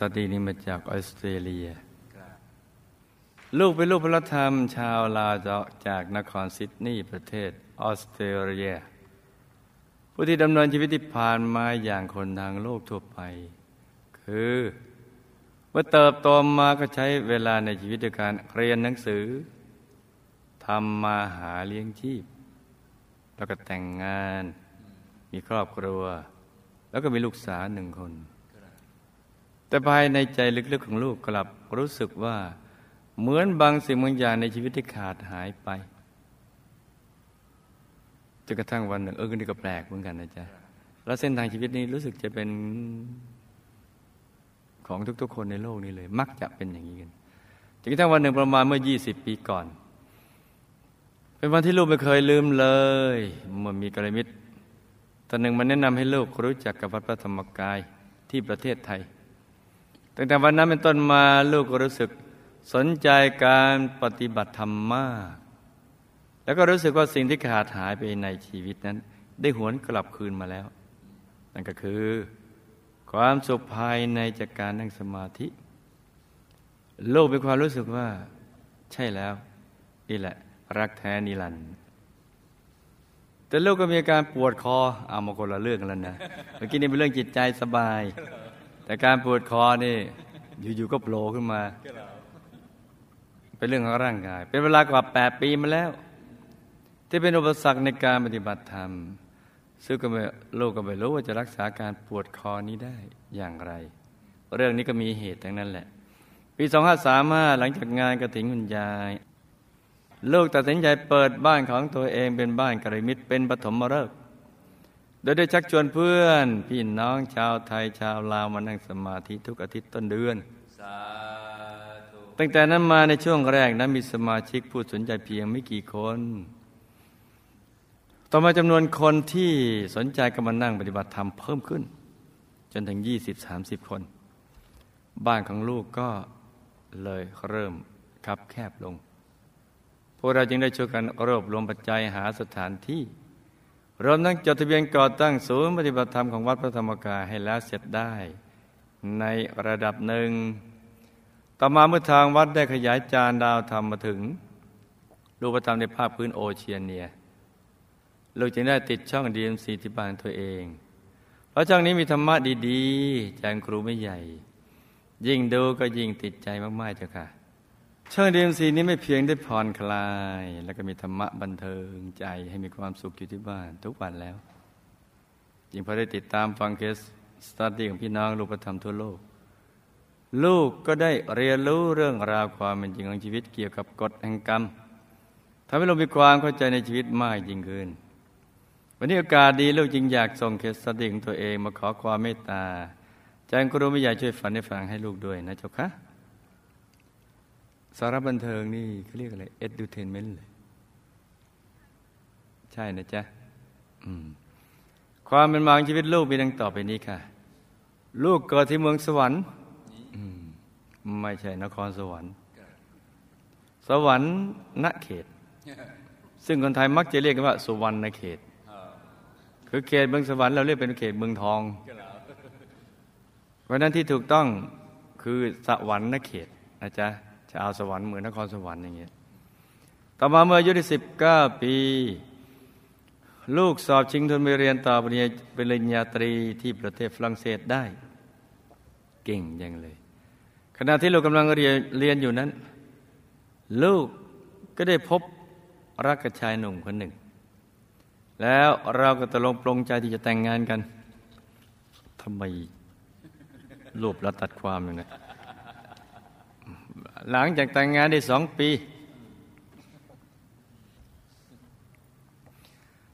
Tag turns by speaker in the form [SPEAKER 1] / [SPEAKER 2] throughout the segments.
[SPEAKER 1] สตีนี้มาจากออสเตรเลีย ลูกเป็นลูกพระธรรม ชาวลาวจากนครซิดนีย์ประเทศออสเตรเลีย ผู้ที่ดำเนินชีวิตที่ผ่านมาอย่างคนทางโลกทั่วไป คือเมื่อเติบโตมาก็ใช้เวลาในชีวิตด้วยการเรียนหนังสือทำมาหาเลี้ยงชีพ แล้วก็แต่งงาน มีครอบครัว แล้วก็มีลูกสาวหนึ่งคน แต่ภายในใจลึกๆของลูกกลับรู้สึกว่า เหมือนบางสิ่งบางอย่างในชีวิตที่ขาดหายไปจนกระทั่งวันหนึ่งเออนี่ก็แปลกเหมือนกันนะจ๊ะแล้วเส้นทางชีวิตนี้รู้สึกจะเป็นของทุกๆ คนในโลกนี้เลย มักจะเป็นอย่างนี้กันจนกระทั่งวันหนึ่งประมาณเมื่อ 20 ปีก่อน เป็นวันที่ลูกไม่เคยลืมเลยเมื่อมีกระมิตรตอนหนึ่งมันแนะนำให้ลูกรู้จักกับวัดพระธรรมกายที่ประเทศไทย ตั้งแต่วันนั้นเป็นต้นมาลูกก็รู้สึกสนใจการปฏิบัติธรรมมาก แล้วก็รู้สึกว่าสิ่งที่ขาดหายไปในชีวิตนั้น ได้หวนกลับคืนมาแล้ว นั่นก็คือ ความสุขภายในจากการนั่งสมาธิ โลกเป็นความรู้สึกว่า ใช่แล้ว นี่แหละ รักแท้นิรันดร์แต่โลกก็มีอาการปวดคอเอามาคนละเรื่องกันแล้วนะเมื่อกี้นี่เป็นเรื่องจิตใจสบาย แต่การปวดคอนี่ อยู่ๆก็โผล่ขึ้นมา เป็นเรื่องของร่างกาย เป็นเวลากว่าแปดปีมาแล้ว ที่เป็นอุปสรรคในการปฏิบัติธรรม ซึ่งก็ไม่โลกก็ไม่รู้ว่าจะรักษาการปวดคอนี้ได้อย่างไร เรื่องนี้ก็มีเหตุทั้งนั้นแหละ ปี2535หลังจากงานกระถิ่นคุณยายลูกตัดสินใจเปิดบ้านของตัวเองเป็นบ้านกระมิตรเป็นปฐมฤกษ์ โดยได้ชักชวนเพื่อน พี่น้องชาวไทยชาวลาวมานั่งสมาธิทุกอาทิตย์ต้นเดือน ตั้งแต่นั้นมาในช่วงแรกนั้นมีสมาชิกผู้สนใจเพียงไม่กี่คน ต่อมาจำนวนคนที่สนใจก็มานั่งปฏิบัติธรรมเพิ่มขึ้น จนถึงยี่สิบสามสิบคน บ้านของลูกก็เลยเริ่มคับแคบลง พวกเราจึงได้ช่วยกันรวบรวมปัจจัยหาสถานที่ รวมทั้งจดทะเบียนก่อตั้งศูนย์ปฏิบัติธรรมของวัดพระธรรมกายให้แล้วเสร็จได้ ในระดับหนึ่ง ต่อมาเมื่อทางวัดได้ขยายจานดาวธรรมมาถึง รูปธรรมในภาคพื้นโอเชียเนียลูกจึงได้ติดช่อง DMC ที่บ้านตัวเอง เพราะช่องนี้มีธรรมะดีๆจากครูไม่ใหญ่ ยิ่งดูก็ยิ่งติดใจมากๆเจ้าค่ะ ช่อง DMC นี้ไม่เพียงได้ผ่อนคลาย แล้วก็มีธรรมะบันเทิงใจให้มีความสุขอยู่ที่บ้านทุกวันแล้วยิ่งพอได้ติดตามฟัง case study ของพี่น้องลูกพระธรรมทั่วโลก ลูกก็ได้เรียนรู้เรื่องราวความเป็นจริงของชีวิตเกี่ยวกับกฎแห่งกรรมทำให้เรามีความเข้าใจในชีวิตมากยิ่งขึ้น วันนี้โอกาสดีลูกจึงอยากส่งเคสสติของตัวเองมาขอความเมตตาจารย์ครูไม่อยากช่วยฝันให้ฟังให้ลูกด้วยนะเจ้าคะ สารบันเทิงนี่เขาเรียกอะไรเอ็ดดูเทนเมนต์เลย ใช่นะจ๊ะความเป็นมาของชีวิตลูกมีดังต่อไปนี้ค่ะ ลูกเกิดที่เมืองสวรรค์ไม่ใช่นครสวรรค์ สวรรค์ณเขต ซึ่งคนไทยมักจะเรียกกันว่า สุวรรณเขต คือเขตเมืองสวรรค์เราเรียกเป็นเขตเมืองทอง เพราะนั้นที่ถูกต้องคือสวรรค์นเขตนะจ๊ะ จะเอาสวรรค์เหมือนนครสวรรค์อย่างเงี้ยต่อมาเมื่ออายุได้สิบเก้าปี ลูกสอบชิงทุนไปเรียนต่อปริญญาตรีที่ประเทศฝรั่งเศสได้ เก่งยังเลย ขณะที่ลูกกำลังเรียนเรียนอยู่นั้น ลูกก็ได้พบรักกับชายหนุ่มคนหนึ่ง แล้วเราก็ตกลงปรงใจที่จะแต่งงานกันทำไมรูปแล้วตัดความอย่างนี้ หลังจากแต่งงานได้สองปี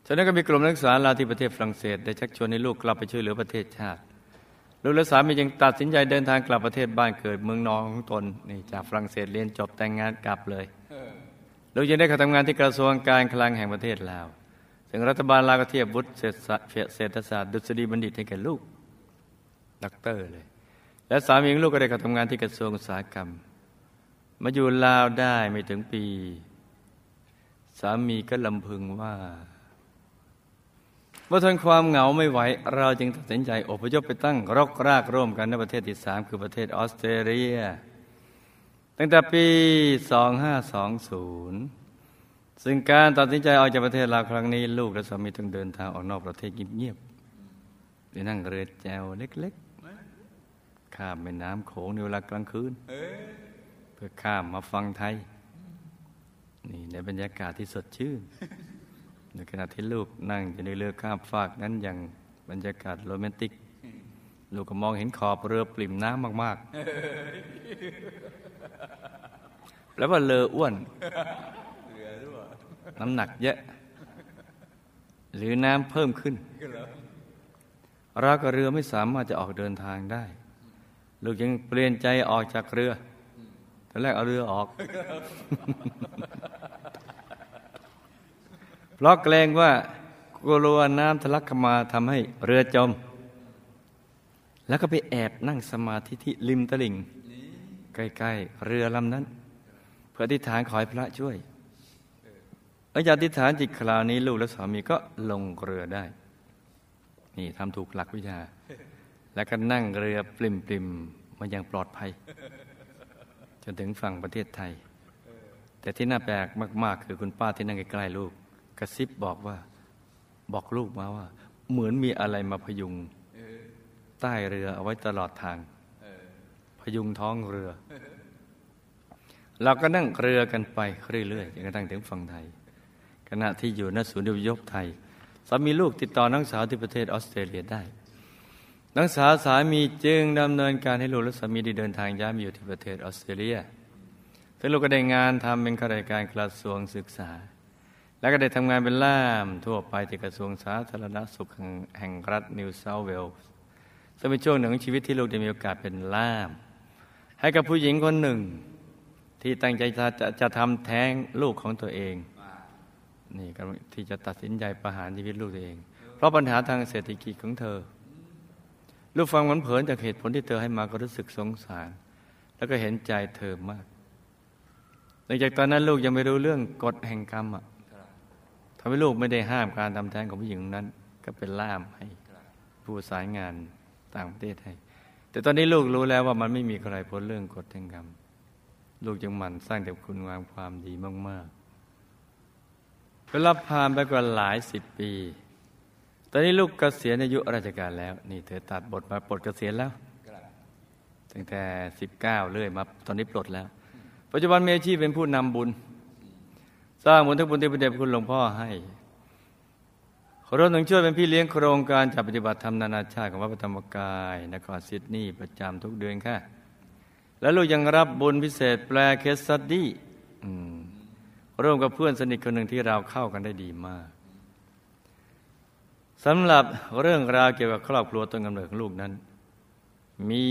[SPEAKER 1] ฉะนั้นก็มีกลุ่มนักศึกษาลาวที่ประเทศฝรั่งเศส ได้ชักชวนให้ลูกกลับไปช่วยเหลือประเทศชาติ ลูกและสามีจึงตัดสินใจเดินทางกลับประเทศบ้านเกิดเมืองนองของตนนี่จากฝรั่งเศสเรียนจบแต่งงานกลับเลยลูกยังได้เข้าทำงานที่กระทรวงการคลังแห่งประเทศลาวซึ่งรัฐบาลลาวก็เทียบวุฒิเศรษฐศาสตร์ดุษฎีบัณฑิตให้แก่ลูกด็อกเตอร์เลย และสามีของลูกก็ได้เข้าทำงานที่กระทรวงอุตสาหกรรม มาอยู่ลาวได้ไม่ถึงปี สามีก็ลำพึงว่าเมื่อทนความเหงาไม่ไหว เราจึงตัดสินใจอพยพไปตั้งรกรากร่วมกันในประเทศที่สามคือประเทศออสเตรเลีย ตั้งแต่ปี 2520 ซึ่งการตัดสินใจออกจากประเทศลาวครั้งนี้ ลูกและสามีต้องเดินทางออกนอกประเทศเงียบๆไปนั่งเรือแจวเล็กๆ ข้ามแม่น้ำโขงในเวลากลางคืน เพื่อข้ามมาฟังไทย นี่ในบรรยากาศที่สดชื่นในขณะที่ลูกนั่งอยู่ในเรือข้ามฟากนั้นอย่างบรรยากาศโรแมนติก ลูกก็มองเห็นขอบเรือปริ่มน้ำมาก ๆ แล้วว่าเรืออ้วน น้ำหนักเยอะ หรือน้ำเพิ่มขึ้นเรากับเรือไม่สามารถจะออกเดินทางได้ ลูกยังเปลี่ยนใจออกจากเรือ แรกเอาเรือออก เพราะเกรงว่ากลัวน้ำทะลักเข้ามาทำให้เรือจม แล้วก็ไปแอบนั่งสมาธิที่ริมตลิ่ง ใกล้ๆเรือลำนั้น เพื่ออธิษฐานขอให้พระช่วยหลังจากอธิฐานจิตคราวนี้ลูกและสามีก็ลงเรือได้ นี่ทำถูกหลักวิชา แล้วก็นั่งเรือปริมๆมาอย่างปลอดภัย จนถึงฝั่งประเทศไทย แต่ที่น่าแปลกมาก ๆ คือคุณป้าที่นั่งใกล้ๆลูก กระซิบบอกว่าบอกลูกมาว่า เหมือนมีอะไรมาพยุงใต้เรือเอาไว้ตลอดทางพยุงท้องเรือ เราก็นั่งเรือกันไปเรื่อยๆจนกระทั่งถึงฝั่งไทย ขณะที่อยู่ณศูนย์อพยพไทยสามีลูกติดต่อน้องสาวที่ประเทศออสเตรเลียได้ น้องสาวสามีจึงดำเนินการให้ลูกและสามีได้เดินทางย้ายมาอยู่ที่ประเทศออสเตรเลียซึ่งลูกก็ได้งานทำเป็นข้าราชการกระทรวงศึกษา แล้วก็ได้ทำงานเป็นล่ามทั่วไปที่กระทรวงสาธารณสุขแห่งรัฐนิวเซาเวลส์ซึ่งเป็นช่วงหนึ่งของชีวิตที่ลูกได้มีโอกาสเป็นล่าม ให้กับผู้หญิงคนหนึ่ง ที่ตั้งใจจะจะจะทำแท้งลูกของตัวเองนี่ก็ที่จะตัดสินใจประหารชีวิตลูกตัวเอง เพราะปัญหาทางเศรษฐกิจของเธอ ลูกฟังมันเผินจากเหตุผลที่เธอให้มาก็รู้สึกสงสาร แล้วก็เห็นใจเธอมากหลังจากตอนนั้นลูกยังไม่รู้เรื่องกฎแห่งกรรมอะทำให้ลูกไม่ได้ห้ามการทำแท้งของผู้หญิงนั้น ก็เป็นล่ามให้ผู้สายงานต่างประเทศให้ แต่ตอนนี้ลูกรู้แล้วว่ามันไม่มีใครพ้นเรื่องกฎแห่งกรรม ลูกจึงหมั่นสร้างแต่คุณงามความดีมากๆเวลาผ่านไปกว่าหลายสิบปี อนนี้ลูกเกษียณอายุราชการแล้ว นี่เธอตัดบทมาปลดเกษียณแล้ว ตั้งแต่สิบเก้าเรื่อยมาตอนนี้ปลดแล้ว ปัจจุบันมีอาชีพเป็นผู้นำบุญ สร้างบุญทั้งบุญที่พระเดชคุณหลวงพ่อให้รวมถึงช่วยเป็นพี่เลี้ยงโครงการจัดปฏิบัติธรรมนานาชาติของวัดพระธรรมกายนครซิดนีย์ประจำทุกเดือนค่ะ แล้วลูกยังรับบุญพิเศษแปล case study ร่วมกับเพื่อนสนิทคนหนึ่งที่เราเข้ากันได้ดีมาก สำหรับเรื่องราวเกี่ยวกับครอบครัวต้นกำเนิดของลูกนั้น มี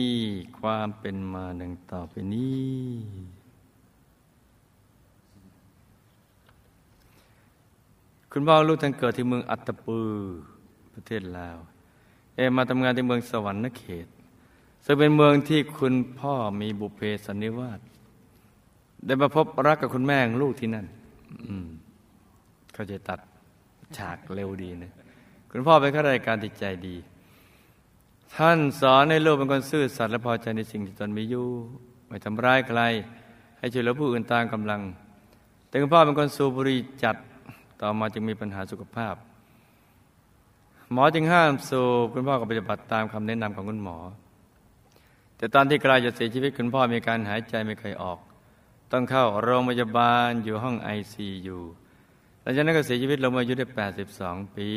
[SPEAKER 1] ความเป็นมาหนึ่งต่อไปนี้ คุณพ่อลูกท่านเกิดที่เมืองอัตตปือประเทศลาว เอมาทำงานที่เมืองสวรรค์นเขต ซึ่งเป็นเมืองที่คุณพ่อมีบุพเพสันนิวาสได้มาพบรักกับคุณแม่ของลูกที่นั่นอืมเขาจะตัดฉากเร็วดีนะ คุณพ่อเป็นข้าราชการที่ใจดี ท่านสอนให้ลูกเป็นคนซื่อสัตย์และพอใจในสิ่งที่ตนมีอยู่ไม่ทำร้ายใคร ให้ช่วยเหลือผู้อื่นตามกำลัง แต่คุณพ่อเป็นคนสูบบุหรี่จัดต่อมาจึงมีปัญหาสุขภาพ หมอจึงห้ามสูบคุณพ่อก็ปฏิบัติตามคำแนะนำของคุณหมอ แต่ตอนที่กลายจะเสียชีวิตคุณพ่อมีการหายใจไม่เคยออก ต้องเข้าโรงพยาบาลอยู่ห้องไอซียูหลังจากนั้นก็เสียชีวิตลงมาอายุได้ 82 ปี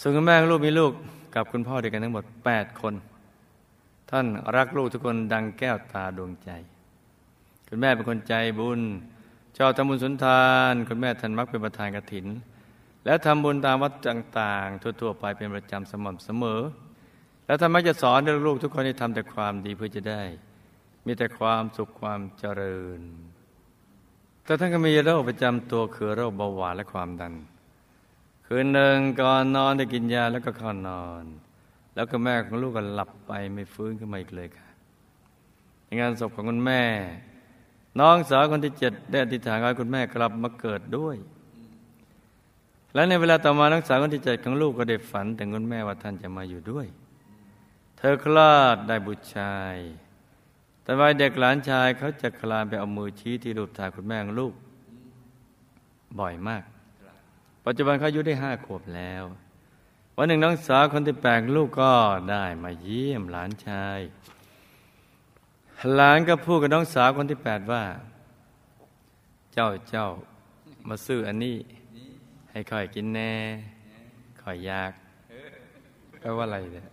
[SPEAKER 1] ส่วนคุณแม่ลูกมีลูกกับคุณพ่อเด้วกันทั้งหมด 8 คน ท่านรักลูกทุกคนดังแก้วตาดวงใจ คุณแม่เป็นคนใจบุญชอบทำบุญสุนทาน คุณแม่ท่านมักเป็นประธานกฐิน และทำบุญตามวัดต่างๆ ทั่วๆ ไปเป็นประจำสม่ำเสมอ แล้วท่านมักจะสอนให้ลูกทุกคนให้ทำแต่ความดีเพื่อจะได้ มีแต่ความสุขความเจริญ แต่ท่านก็มีโรคประจำตัวคือโรคเบาหวานและความดัน คืนหนึ่งก่อนนอนได้กินยาแล้วก็เข้านอน แล้วก็แม่ของลูกก็หลับไปไม่ฟื้นขึ้นมาอีกเลยค่ะในงานศพของคุณแม่ น้องสาวคนที่เจ็ดได้อธิษฐานให้คุณแม่กลับมาเกิดด้วย และในเวลาต่อมานักสาวคนที่เจ็ดของลูกก็ได้ฝันถึงคุณแม่ว่าท่านจะมาอยู่ด้วย เธอคลอดได้บุตรชาย แต่วัยเด็กหลานชายเขาจะคลานไปเอามือชี้ที่รูปถ่ายคุณแม่ของลูก บ่อยมาก ปัจจุบันเขาอายุได้ห้าขวบแล้ว วันหนึ่งน้องสาวคนที่แปลลูกก็ได้มาเยี่ยมหลานชาย หลานก็พูดกับน้องสาวคนที่แปดว่า เจ้าเจ้ามาซื้ออันนี้ ให้ค่อยกินแน่ค่อยอยากแปลว่าอะไรเนี่ย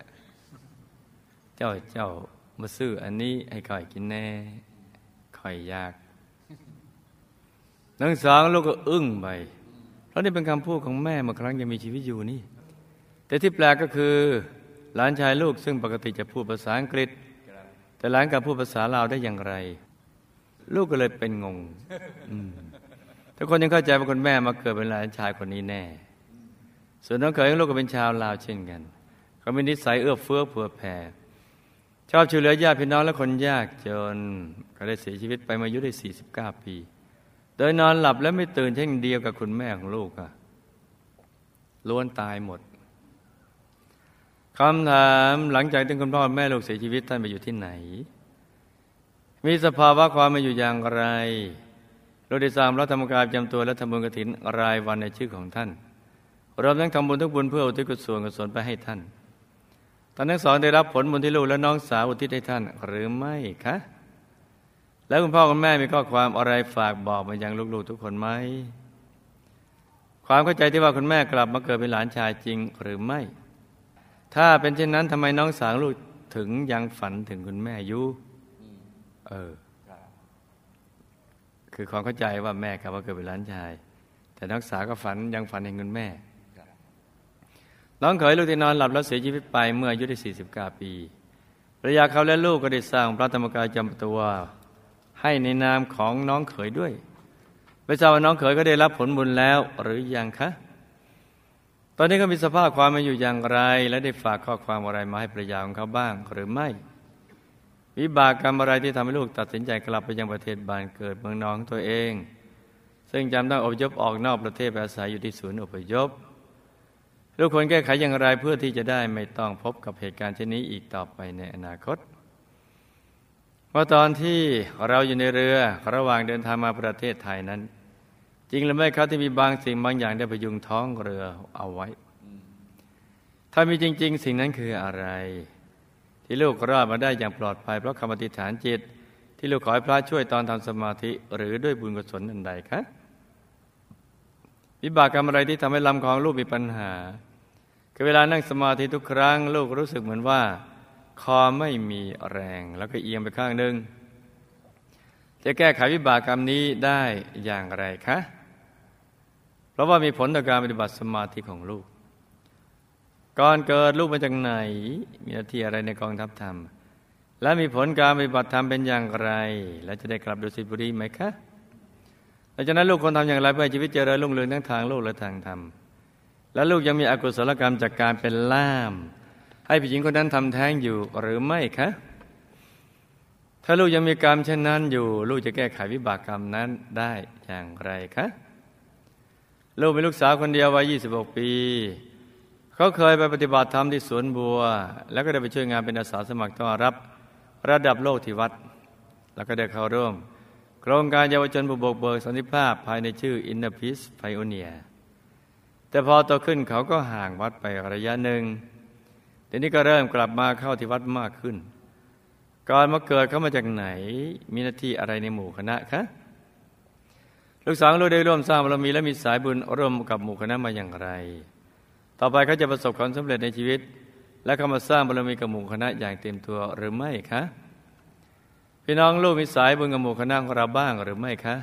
[SPEAKER 1] เจ้าเจ้ามาซื้ออันนี้ให้ค่อยกินแน่ค่อยอยาก น้องสาวลูกก็อึ้งไป ราะนี่เป็นคำพูดของแม่เมื่อครั้งยังมีชีวิตอยู่นี่ แต่ที่แปลกก็คือ หลานชายลูกซึ่งปกติจะพูดภาษาอังกฤษ แต่หลานกลับพูดภาษาลาวได้อย่างไร ลูกก็เลยเป็นงงทุกคนยังเข้าใจว่าคุณแม่มาเกิดเป็นหลานชายคนนี้แน่ ส่วนน้องเขยของลูกก็เป็นชาวลาวเช่นกัน เขามีนิสัยเอื้อเฟื้อเผื่อแผ่ ชอบช่วยเหลือญาติพี่น้องและคนยากจนก็ได้เสียชีวิตไปมาอายุได้ 49 ปี โดยนอนหลับและไม่ตื่นเช่นเดียวกับคุณแม่ของลูกอะล้วนตายหมดคำถามหลังจากที่คุณพ่อแม่ลูกเสียชีวิตท่านไปอยู่ที่ไหน มีสภาวะความมาอยู่อย่างไรเราได้สร้างพระธรรมกายจำตัวและทำบุญกฐินรายวันในชื่อของท่านรวมทั้งทำบุญทุกบุญเพื่ออุทิศกุศลกุศลไปให้ท่านท่านทั้งสองได้รับผลบุญที่ลูกและน้องสาวอุทิศให้ท่านหรือไม่คะ แล้วคุณพ่อคุณแม่มีข้อความอะไรฝากบอกมายังลูกๆทุกคนไหมความเข้าใจที่ว่าคุณแม่กลับมาเกิดเป็นหลานชายจริงหรือไม่ ถ้าเป็นเช่นนั้นทำไมน้องสาวลูกถึงยังฝันถึงคุณแม่อยู่เออคือความเข้าใจว่าแม่กลับมาเกิดเป็นหลานชาย แต่นักษาวก็ฝันยังฝันเห็นเงินแม่น้องเขยลูกที่นอนหลับแล้วเสียชีวิตไปเมื่ออายุได้49 ปีภรรยาเขาและลูกก็ได้สร้างพระธรรมกายจำตัว ให้ในนามของน้องเขยด้วยไม่ทราบว่าน้องเขยก็ได้รับผลบุญแล้วหรือยังคะ ตอนนี้ก็มีสภาพความมาอยู่อย่างไร และได้ฝากข้อความอะไรมาให้ภรรยาของเขาบ้างหรือไม่ วิบากกรรมอะไรที่ทำให้ลูกตัดสินใจกลับไปยังประเทศบ้านเกิดเมืองน้องตัวเอง ซึ่งจำต้องอพยพออกนอกประเทศไปอาศัยอยู่ที่ศูนย์อพยพลูกควรแก้ไขอย่างไรเพื่อที่จะได้ไม่ต้องพบกับเหตุการณ์เช่นนี้อีกต่อไปในอนาคต ว่าตอนที่เราอยู่ในเรือระหว่างเดินทางมาประเทศไทยนั้น จริงหรือไม่ครับที่มีบางสิ่งบางอย่างได้พยุงท้องเรือเอาไว้ ถ้ามีจริง ๆ สิ่งนั้นคืออะไร ที่ลูกรอดมาได้อย่างปลอดภัยเพราะคำอธิษฐานจิต ที่ลูกขอให้พระช่วยตอนทำสมาธิ หรือด้วยบุญกุศลอันใดคะวิบากกรรมอะไรที่ทำให้ลำของลูกมีปัญหาคือเวลานั่งสมาธิทุกครั้ง ลูกรู้สึกเหมือนว่า คอไม่มีแรงแล้วก็เอียงไปข้างหนึ่งจะแก้ไขวิบากกรรมนี้ได้อย่างไรคะ เพราะว่ามีผลต่อการปฏิบัติสมาธิของลูก ก่อนเกิดลูกมาจากไหน มีหน้าที่อะไรในกองทัพธรรม และมีผลการปฏิบัติธรรมเป็นอย่างไร และจะได้กลับดุสิตบุรีไหมคะหลังจากนั้นลูกควรทำอย่างไรเพื่อชีวิตเจริญรุ่งเรืองทั้งทางโลกและทางธรรม และลูกยังมีอกุศลกรรมจากการเป็นล่าม ให้ผู้หญิงคนนั้นทำแท้งอยู่หรือไม่คะ ถ้าลูกยังมีกรรมเช่นนั้นอยู่ ลูกจะแก้ไขวิบากกรรมนั้นได้อย่างไรคะ ลูกเป็นลูกสาวคนเดียววัย26 ปี เขาเคยไปปฏิบัติธรรมที่สวนบัว แล้วก็ได้ไปช่วยงานเป็นอาสาสมัครต้อนรับ ระดับโลกที่วัด แล้วก็ได้เข้าร่วม โครงการเยาวชนบุกเบิกสันติภาพภายในชื่อ Inner Peace Pioneer แต่พอโตขึ้นเขาก็ห่างวัดไประยะหนึ่ง เดี๋ยวนี้ก็เริ่มกลับมาเข้าที่วัดมากขึ้น ก่อนมาเกิดเขามาจากไหน มีหน้าที่อะไรในหมู่คณะคะลูกสาวลูกได้ร่วมสร้างบารมีและมีสายบุญร่วมกับหมู่คณะมาอย่างไร ต่อไปเขาจะประสบความสำเร็จในชีวิต และเข้ามาสร้างบารมีกับหมู่คณะอย่างเต็มตัวหรือไม่คะพี่น้องลูกมีสายบุญกับหมู่คณะของเราบ้างหรือไม่คะ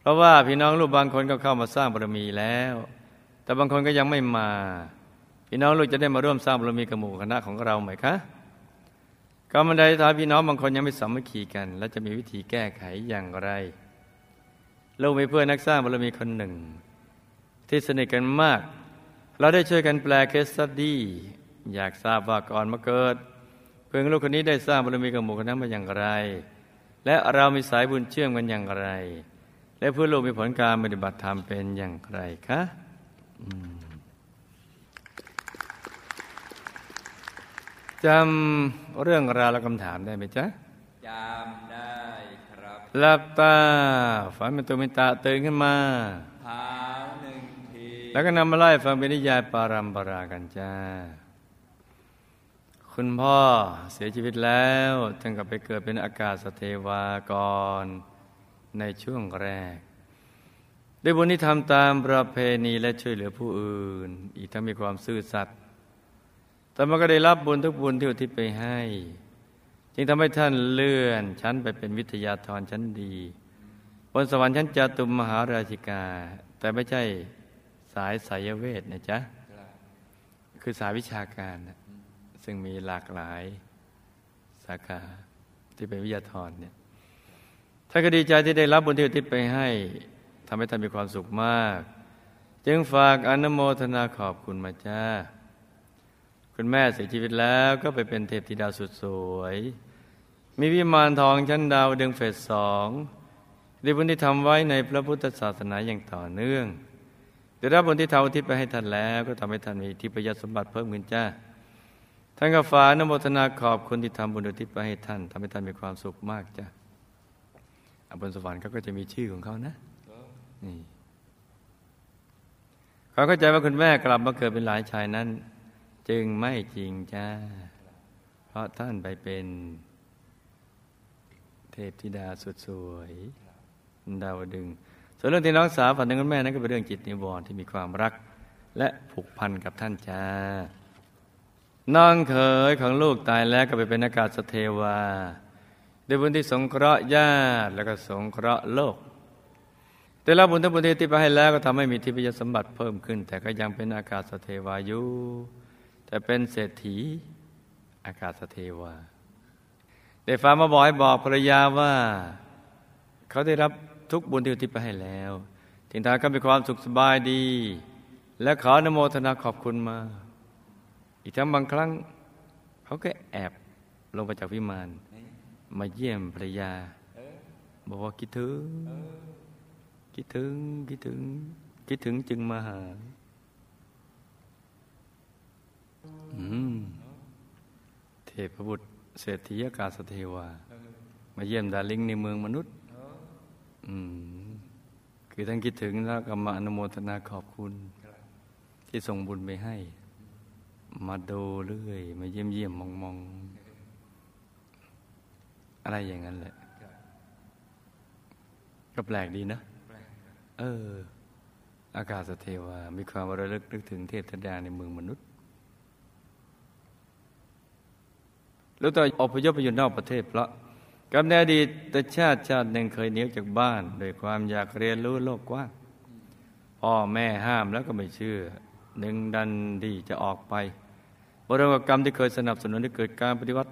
[SPEAKER 1] เพราะว่าพี่น้องลูกบางคนก็เข้ามาสร้างบารมีแล้ว แต่บางคนก็ยังไม่มา พี่น้องลูกจะได้มาร่วมสร้างบารมีกับหมู่คณะของเราไหมคะกรรมใดท้าพี่น้องบางคนยังไม่สามัคคีกัน และจะมีวิธีแก้ไขอย่างไรลูกมีเพื่อนนักสร้างบารมีคนหนึ่ง ที่สนิทกันมาก เราได้ช่วยกันแปลเคสตัดดี้อยากทราบว่าก่อนมาเกิด เพื่อนลูกคนนี้ได้สร้างบารมีกับหมู่คณะมาอย่างไร และเรามีสายบุญเชื่อมกันอย่างไร และเพื่อลูกมีผลการปฏิบัติธรรมเป็นอย่างไรคะ จำเรื่องราวและคำถามได้ไหมจ๊ะ
[SPEAKER 2] จำได้ครับ
[SPEAKER 1] หลับตาฝันเป็นตัวเป็นตาตื่นขึ้นมา
[SPEAKER 2] เท้าหนึ่งที
[SPEAKER 1] แล้วก็นำมาไล่ฟังเป็นนิยายปารัมปรากันจ้า คุณพ่อเสียชีวิตแล้วท่านก็ไปเกิดเป็นอากาศสเทวากร ในช่วงแรกด้วยบุญที่ทำตามประเพณีและช่วยเหลือผู้อื่น อีกทั้งมีความซื่อสัตย์ แต่มันก็ได้รับบุญทุกบุญที่อุทิศไปให้ จึงทำให้ท่านเลื่อนชั้นไปเป็นวิทยาธรชั้นดี บนสวรรค์ชั้นจตุมมหาราชิกา แต่ไม่ใช่สายสายเวทนะจ๊ะ คือสายวิชาการนะซึ่งมีหลากหลายสาขาที่เป็นวิทยาธรเนี่ยท่านก็ดีใจที่ได้รับบุญที่อุทิศไปให้ทำให้ท่านมีความสุขมาก จึงฝากอนุโมทนาขอบคุณมาจ้า คุณแม่เสียชีวิตแล้วก็ไปเป็นเทพธิดาสุดสวย มีวิมานทองชั้นดาวดึงเฟสสองได้บุญที่ทำไว้ในพระพุทธศาสนาอย่างต่อเนื่องได้รับบุญที่ทำอุทิศไปให้ท่านแล้ว ก็ทำให้ท่านมีทิพยสมบัติเพิ่มขึ้นจ้าท่านก็ฝากนโมทนาขอบคุณที่ทำบุญอุทิศไปให้ท่านทำให้ท่านมีความสุขมากจ้าบนสวรรค์เขาก็จะมีชื่อของเขานะนี่เขาเข้าใจว่าคุณแม่กลับมาเกิดเป็นหลานชายนั้น จึงไม่จริงจ้า เพราะท่านไปเป็น เทพธิดาสุดสวยดาวดึง ส่วนเรื่องที่น้องสาวฝันถึงคุณแม่นั้นก็เป็นเรื่องจิตนิวรณ์ที่มีความรัก และผูกพันกับท่านจ้าน้องเขยของลูกตายแล้วก็ไปเป็นอากาศสเทวาด้วยบุญที่สงเคราะห์ญาติแล้วก็สงเคราะห์โลก แต่ละบุญทั้งบุญที่ไปให้แล้วก็ทำให้มีทิพยสมบัติเพิ่มขึ้น แต่ก็ยังเป็นอากาศสเทวาอยู่ แต่เป็นเศรษฐีอากาศสเทวาได้ฟ้ามาบอกให้บอกภรรยาว่า เขาได้รับทุกบุญที่อุทิศไปให้แล้วถึงทางก็มีความสุขสบายดี และขอนโมทนาขอบคุณมา อีกทั้งบางครั้ง เขาก็แอบลงมาจากวิมานมาเยี่ยมภรรยา บอกว่าคิดถึง คิดถึงคิดถึง คิดถึงจึงมาหา เทพบุตร เศรษฐีอากาศเทวา มาเยี่ยมดาลิงในเมืองมนุษย์อืมคือท่านคิดถึงแล้วก็มาอนุโมทนาขอบคุณ ที่ส่งบุญไปให้ มาดูเรื่อย มาเยี่ยมเยี่ยมมองมองอะไรอย่างนั้นแหละ ก็แปลกดีนะ เออ อากาศเทวา มีความระลึกนึกถึงเทพธิดาในเมืองมนุษย์ แล้วตอนอพยพไปอยู่นอกประเทศเพราะกับในอดีตแต่ชาติชาติหนึ่งเคยหนีออกจากบ้านโดยความอยากเรียนรู้โลกกว้างพ่อแม่ห้ามแล้วก็ไม่เชื่อ หนึ่งดันดีจะออกไปบริกรรมที่เคยสนับสนุนให้เกิดการปฏิวัติ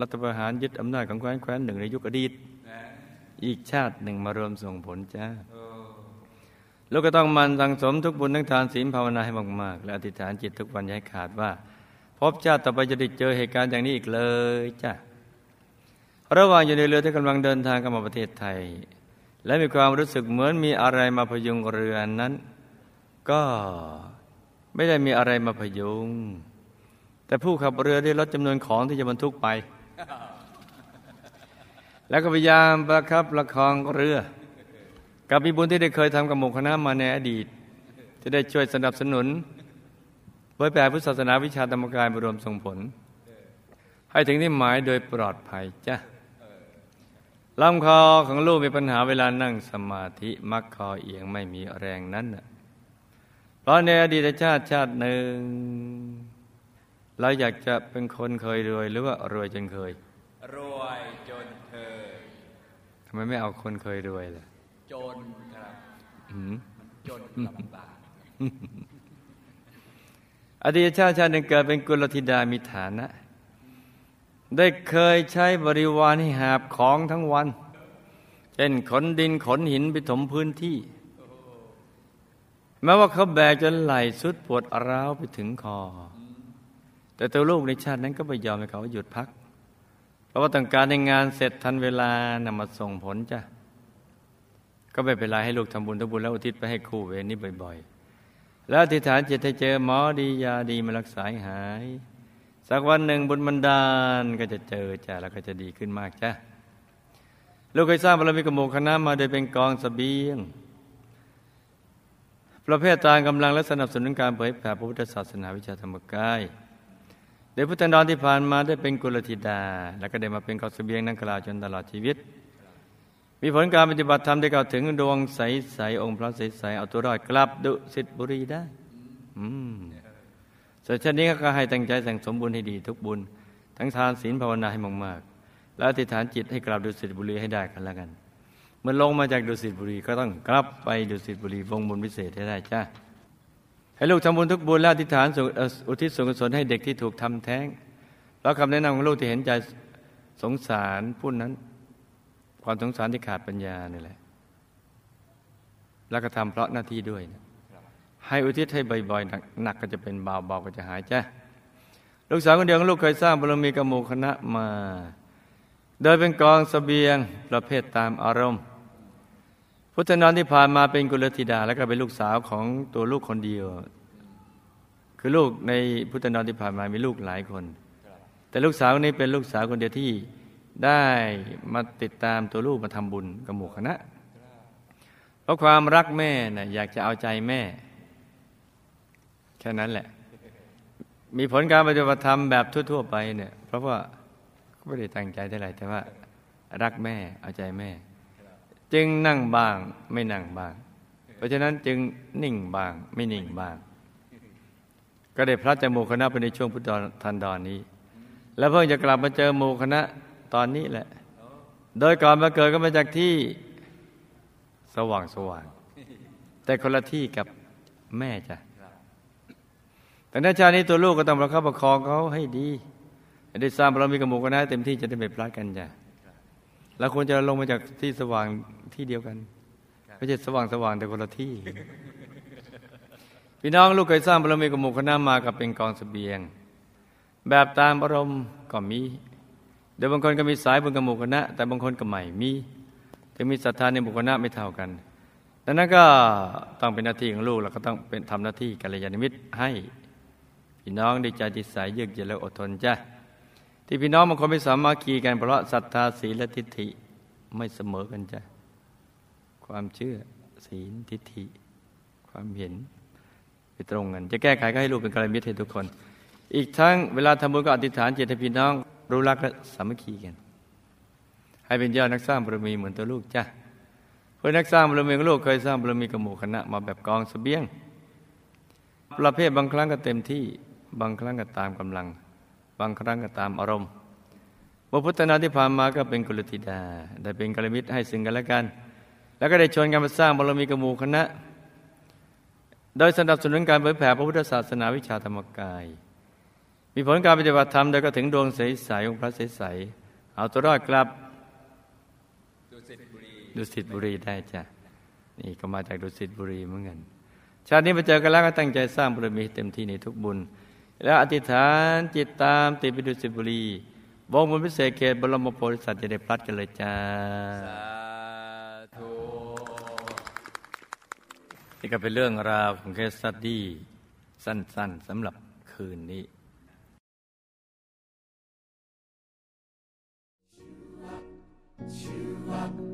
[SPEAKER 1] รัฐประหารยึดอำนาจของแคว้นแคว้นหนึ่งในยุคอดีต อีกชาติหนึ่งมารวมส่งผลจ้าลูกก็ต้องมันสังสมทุกบุญทั้งทานศีลภาวนาให้มากๆ และอธิษฐานจิตทุกวันย่าให้ขาดว่า พบชาติต่อไปจะได้เจอเหตุการณ์อย่างนี้อีกเลยจ้าระหว่างอยู่ในเรือที่กำลังเดินทางกลับมาประเทศไทย และมีความรู้สึกเหมือนมีอะไรมาพยุงเรือนั้น ก็ไม่ได้มีอะไรมาพยุง แต่ผู้ขับเรือได้ลดจำนวนของที่จะบรรทุกไป แล้วก็พยายามประคับประคองเรือ กับมีบุญที่ได้เคยทำกับหมู่คณะมาในอดีต จะได้ช่วยสนับสนุน ผยแผ่พุทธศาสนาวิชาธรรมกายบรวมส่งผล ให้ถึงที่หมายโดยปลอดภัยจ้ะลำคอของลูกมีปัญหาเวลานั่งสมาธิมักคอเอียงไม่มีแรงนั้นน่ะเพราะในอดีตชาติชาติหนึ่ง เราอยากจะเป็นคนเคยรวยหรือว่ารวยจนเคย
[SPEAKER 2] รวยจนเคย
[SPEAKER 1] ทำไมไม่เอาคนเคยรวยล่ะ
[SPEAKER 2] จนครับ
[SPEAKER 1] อืม
[SPEAKER 2] จนลำบาก
[SPEAKER 1] อดีตชาติชาติหนึ่งเกิดเป็นกุลธิดามีฐานะ ได้เคยใช้บริวารให้หาบของทั้งวัน เช่นขนดินขนหินไปถมพื้นที่ แม้ว่าเขาแบกจนไหลสุดปวดร้าวไปถึงคอ แต่ตัวลูกในชาตินั้นก็ไม่ยอมให้เขาหยุดพัก เพราะว่าต้องการในงานเสร็จทันเวลานำมาส่งผลจ้ะก็ไม่เป็นไรให้ลูกทำบุญทำบุญแล้วอุทิศไปให้คู่เวรนี้บ่อย ๆ แล้วอธิษฐานจิตให้เจอหมอดียาดีมารักษาหาย สักวันหนึ่งบุญบันดาลก็จะเจอจ้ะแล้วก็จะดีขึ้นมากจ้ะลูกเคยสร้างบารมีกระหมูคณะมาโดยเป็นกองสเสบียง ประเภทตางกำลังและสนับสนุนการเผยแผ่พระพุทธศาสนาวิชาธรรมกายเดยพุทธันดรที่ผ่านมาได้เป็นกุลธิดา แล้วก็ได้มาเป็นกองสเสบียงนั่งกล่าวจนตลอดชีวิต มีผลการปฏิบัติธรรมได้กล่าวถึงดวงใสๆองค์พระใสๆเอาตัวรอดกลับดุสิตบุรีได้อืมส่วนชนนี้ก็ให้ตั้งใจสั่งสมบุญให้ดีทุกบุญ ทั้งทานศีลภาวนาให้มากๆ แล้วอธิษฐานจิตให้กลับดุสิตบุรีให้ได้กันล้วกัน เมื่อลงมาจากดุสิตบุรีก็ต้องกลับไปดุสิตบุรีวงบุญพิเศษให้ได้จ้าให้ลูกทำบุญทุกบุญแล้วอธิษฐานอุทิศส่วนกุศลให้เด็กที่ถูกทำแท้ง แล้วคำแนะนำของลูกที่เห็นใจสงสารผู้นั้น ความสงสารที่ขาดปัญญานี่แหละ แล้วก็ทำเพราะหน้าที่ด้วยนะให้อุทิศให้บ่อยๆหนักก็จะเป็นเบาเบาก็จะหายจ้าลูกสาวคนเดียวของลูกเคยสร้างบารมีกรรมูคณะมา โดยเป็นกองสเสบียงประเภทตามอารมณ์ พุทธนอนที่ผ่านมาเป็นกุลธิดา แล้วก็เป็นลูกสาวของตัวลูกคนเดียว คือลูกในพุทธนอนที่ผ่านมามีลูกหลายคน แต่ลูกสาวนี้เป็นลูกสาวคนเดียวที่ ได้มาติดตามตัวลูกมาทำบุญกับหมู่คณะ เพราะความรักแม่นะ่ะอยากจะเอาใจแม่ แค่นั้นแหละ มีผลการปฏิบัติธรรมแบบทั่ว ๆ ไปเนี่ย เพราะว่าไม่ได้ตั้งใจเท่าไหร่แต่ว่า รักแม่เอาใจแม่ จึงนั่งบ้างไม่นั่งบ้าง เพราะฉะนั้นจึงนิ่งบ้างไม่นิ่งบ้าง ก็ได้พระจมูกคณะไปในช่วงพุทธทันดอนนี้ แล้วเพิ่งจะกลับมาเจอหมู่คณะ ตอนนี้แหละ โดยก่อนมาเกิดก็มาจากที่สว่างสว่าง แต่คนละที่กับแม่จ้ะแต่ในชาตินี้ตัวลูกก็ต้องประคับประคองเขาให้ดีได้สร้างบารมีกับหมู่คณะเต็มที่จะได้ไม่พลาดกันจ้ะแล้วควรจะลงมาจากที่สว่างที่เดียวกันไม่ใช่สว่างสว่างแต่คนละที่ พี่น้องลูกเคยสร้างบารมีกับหมู่คณะมากับเป็นกองสเสบียง แบบตามอารมณ์ก็มี ดี๋ยวบางคนก็มีสายบุญกับหมู่คณะ แต่บางคนก็ใหม่มีถึงมีศรัทธาในหมู่คณะไม่เท่ากันดังนั้นก็ต้องเป็นหน้าที่ของลูกแล้วก็ต้องเป็นทำหน้าที่กัลยาณมิตรให้พี่น้องได้ใจจิตใสเยือกเย็นและอดทนจ้ะที่พี่น้องบางคนไม่สามารถคีกันเพราะศรัทธาศีลและทิฏฐิไม่เสมอกันจ้ะความเชื่อศีลทิฏฐิ ความเห็นไปตรงกัน จะแก้ไขก็ให้ลูกเป็นกัลยาณมิตรให้ทุกคน อีกทั้งเวลาทำบุญก็อธิษฐานจิตให้พี่น้อง รู้รักและสามัคคีกัน ให้เป็นยอดนักสร้างบารมีเหมือนตัวลูกจ้ะเพื่อนักสร้างบารมีของลูกเคยสร้างบารมีกับหมู่คณะมาแบบกองสเสบียง ประเภทบางครั้งก็เต็มที่บางครั้งก็ตามกำลัง บางครั้งก็ตามอารมณ์บพุทธนาที่ผ่านมาก็เป็นกุลธิดา ได้เป็นกัลมิตรให้ซึ่งกันและกัน แล้วก็ได้ชวนกันมาสร้างบารมีกับหมู่คณะ โดยสนับสนุนการเผยแผ่พระพุทธศาสนาวิชาธรรมกาย มีผลการปฏิบัติธรรมโดยก็ถึงดวงใสๆองค์พระใสๆเอาตัวรอดกลับดุสิตบุรีดุสิตบุรีได้จ้ะนี่ก็มาจากดุสิตบุรีเหมือนกันชาตินี้มาเจอกันแล้วก็ตั้งใจสร้างบารมีเต็มที่ในทุกบุญ แล้วอธิษฐานจิตตามติดไปดุสิตบุรีวงบุญพิเศษเขตบรมโพธิสัตว์จะได้พลัดกันเลยจ้า
[SPEAKER 2] สาธุ
[SPEAKER 1] นี่ก็เป็นเรื่องราวของเคสตัดดี้สั้นๆสำหรับคืนนี้
[SPEAKER 3] you up.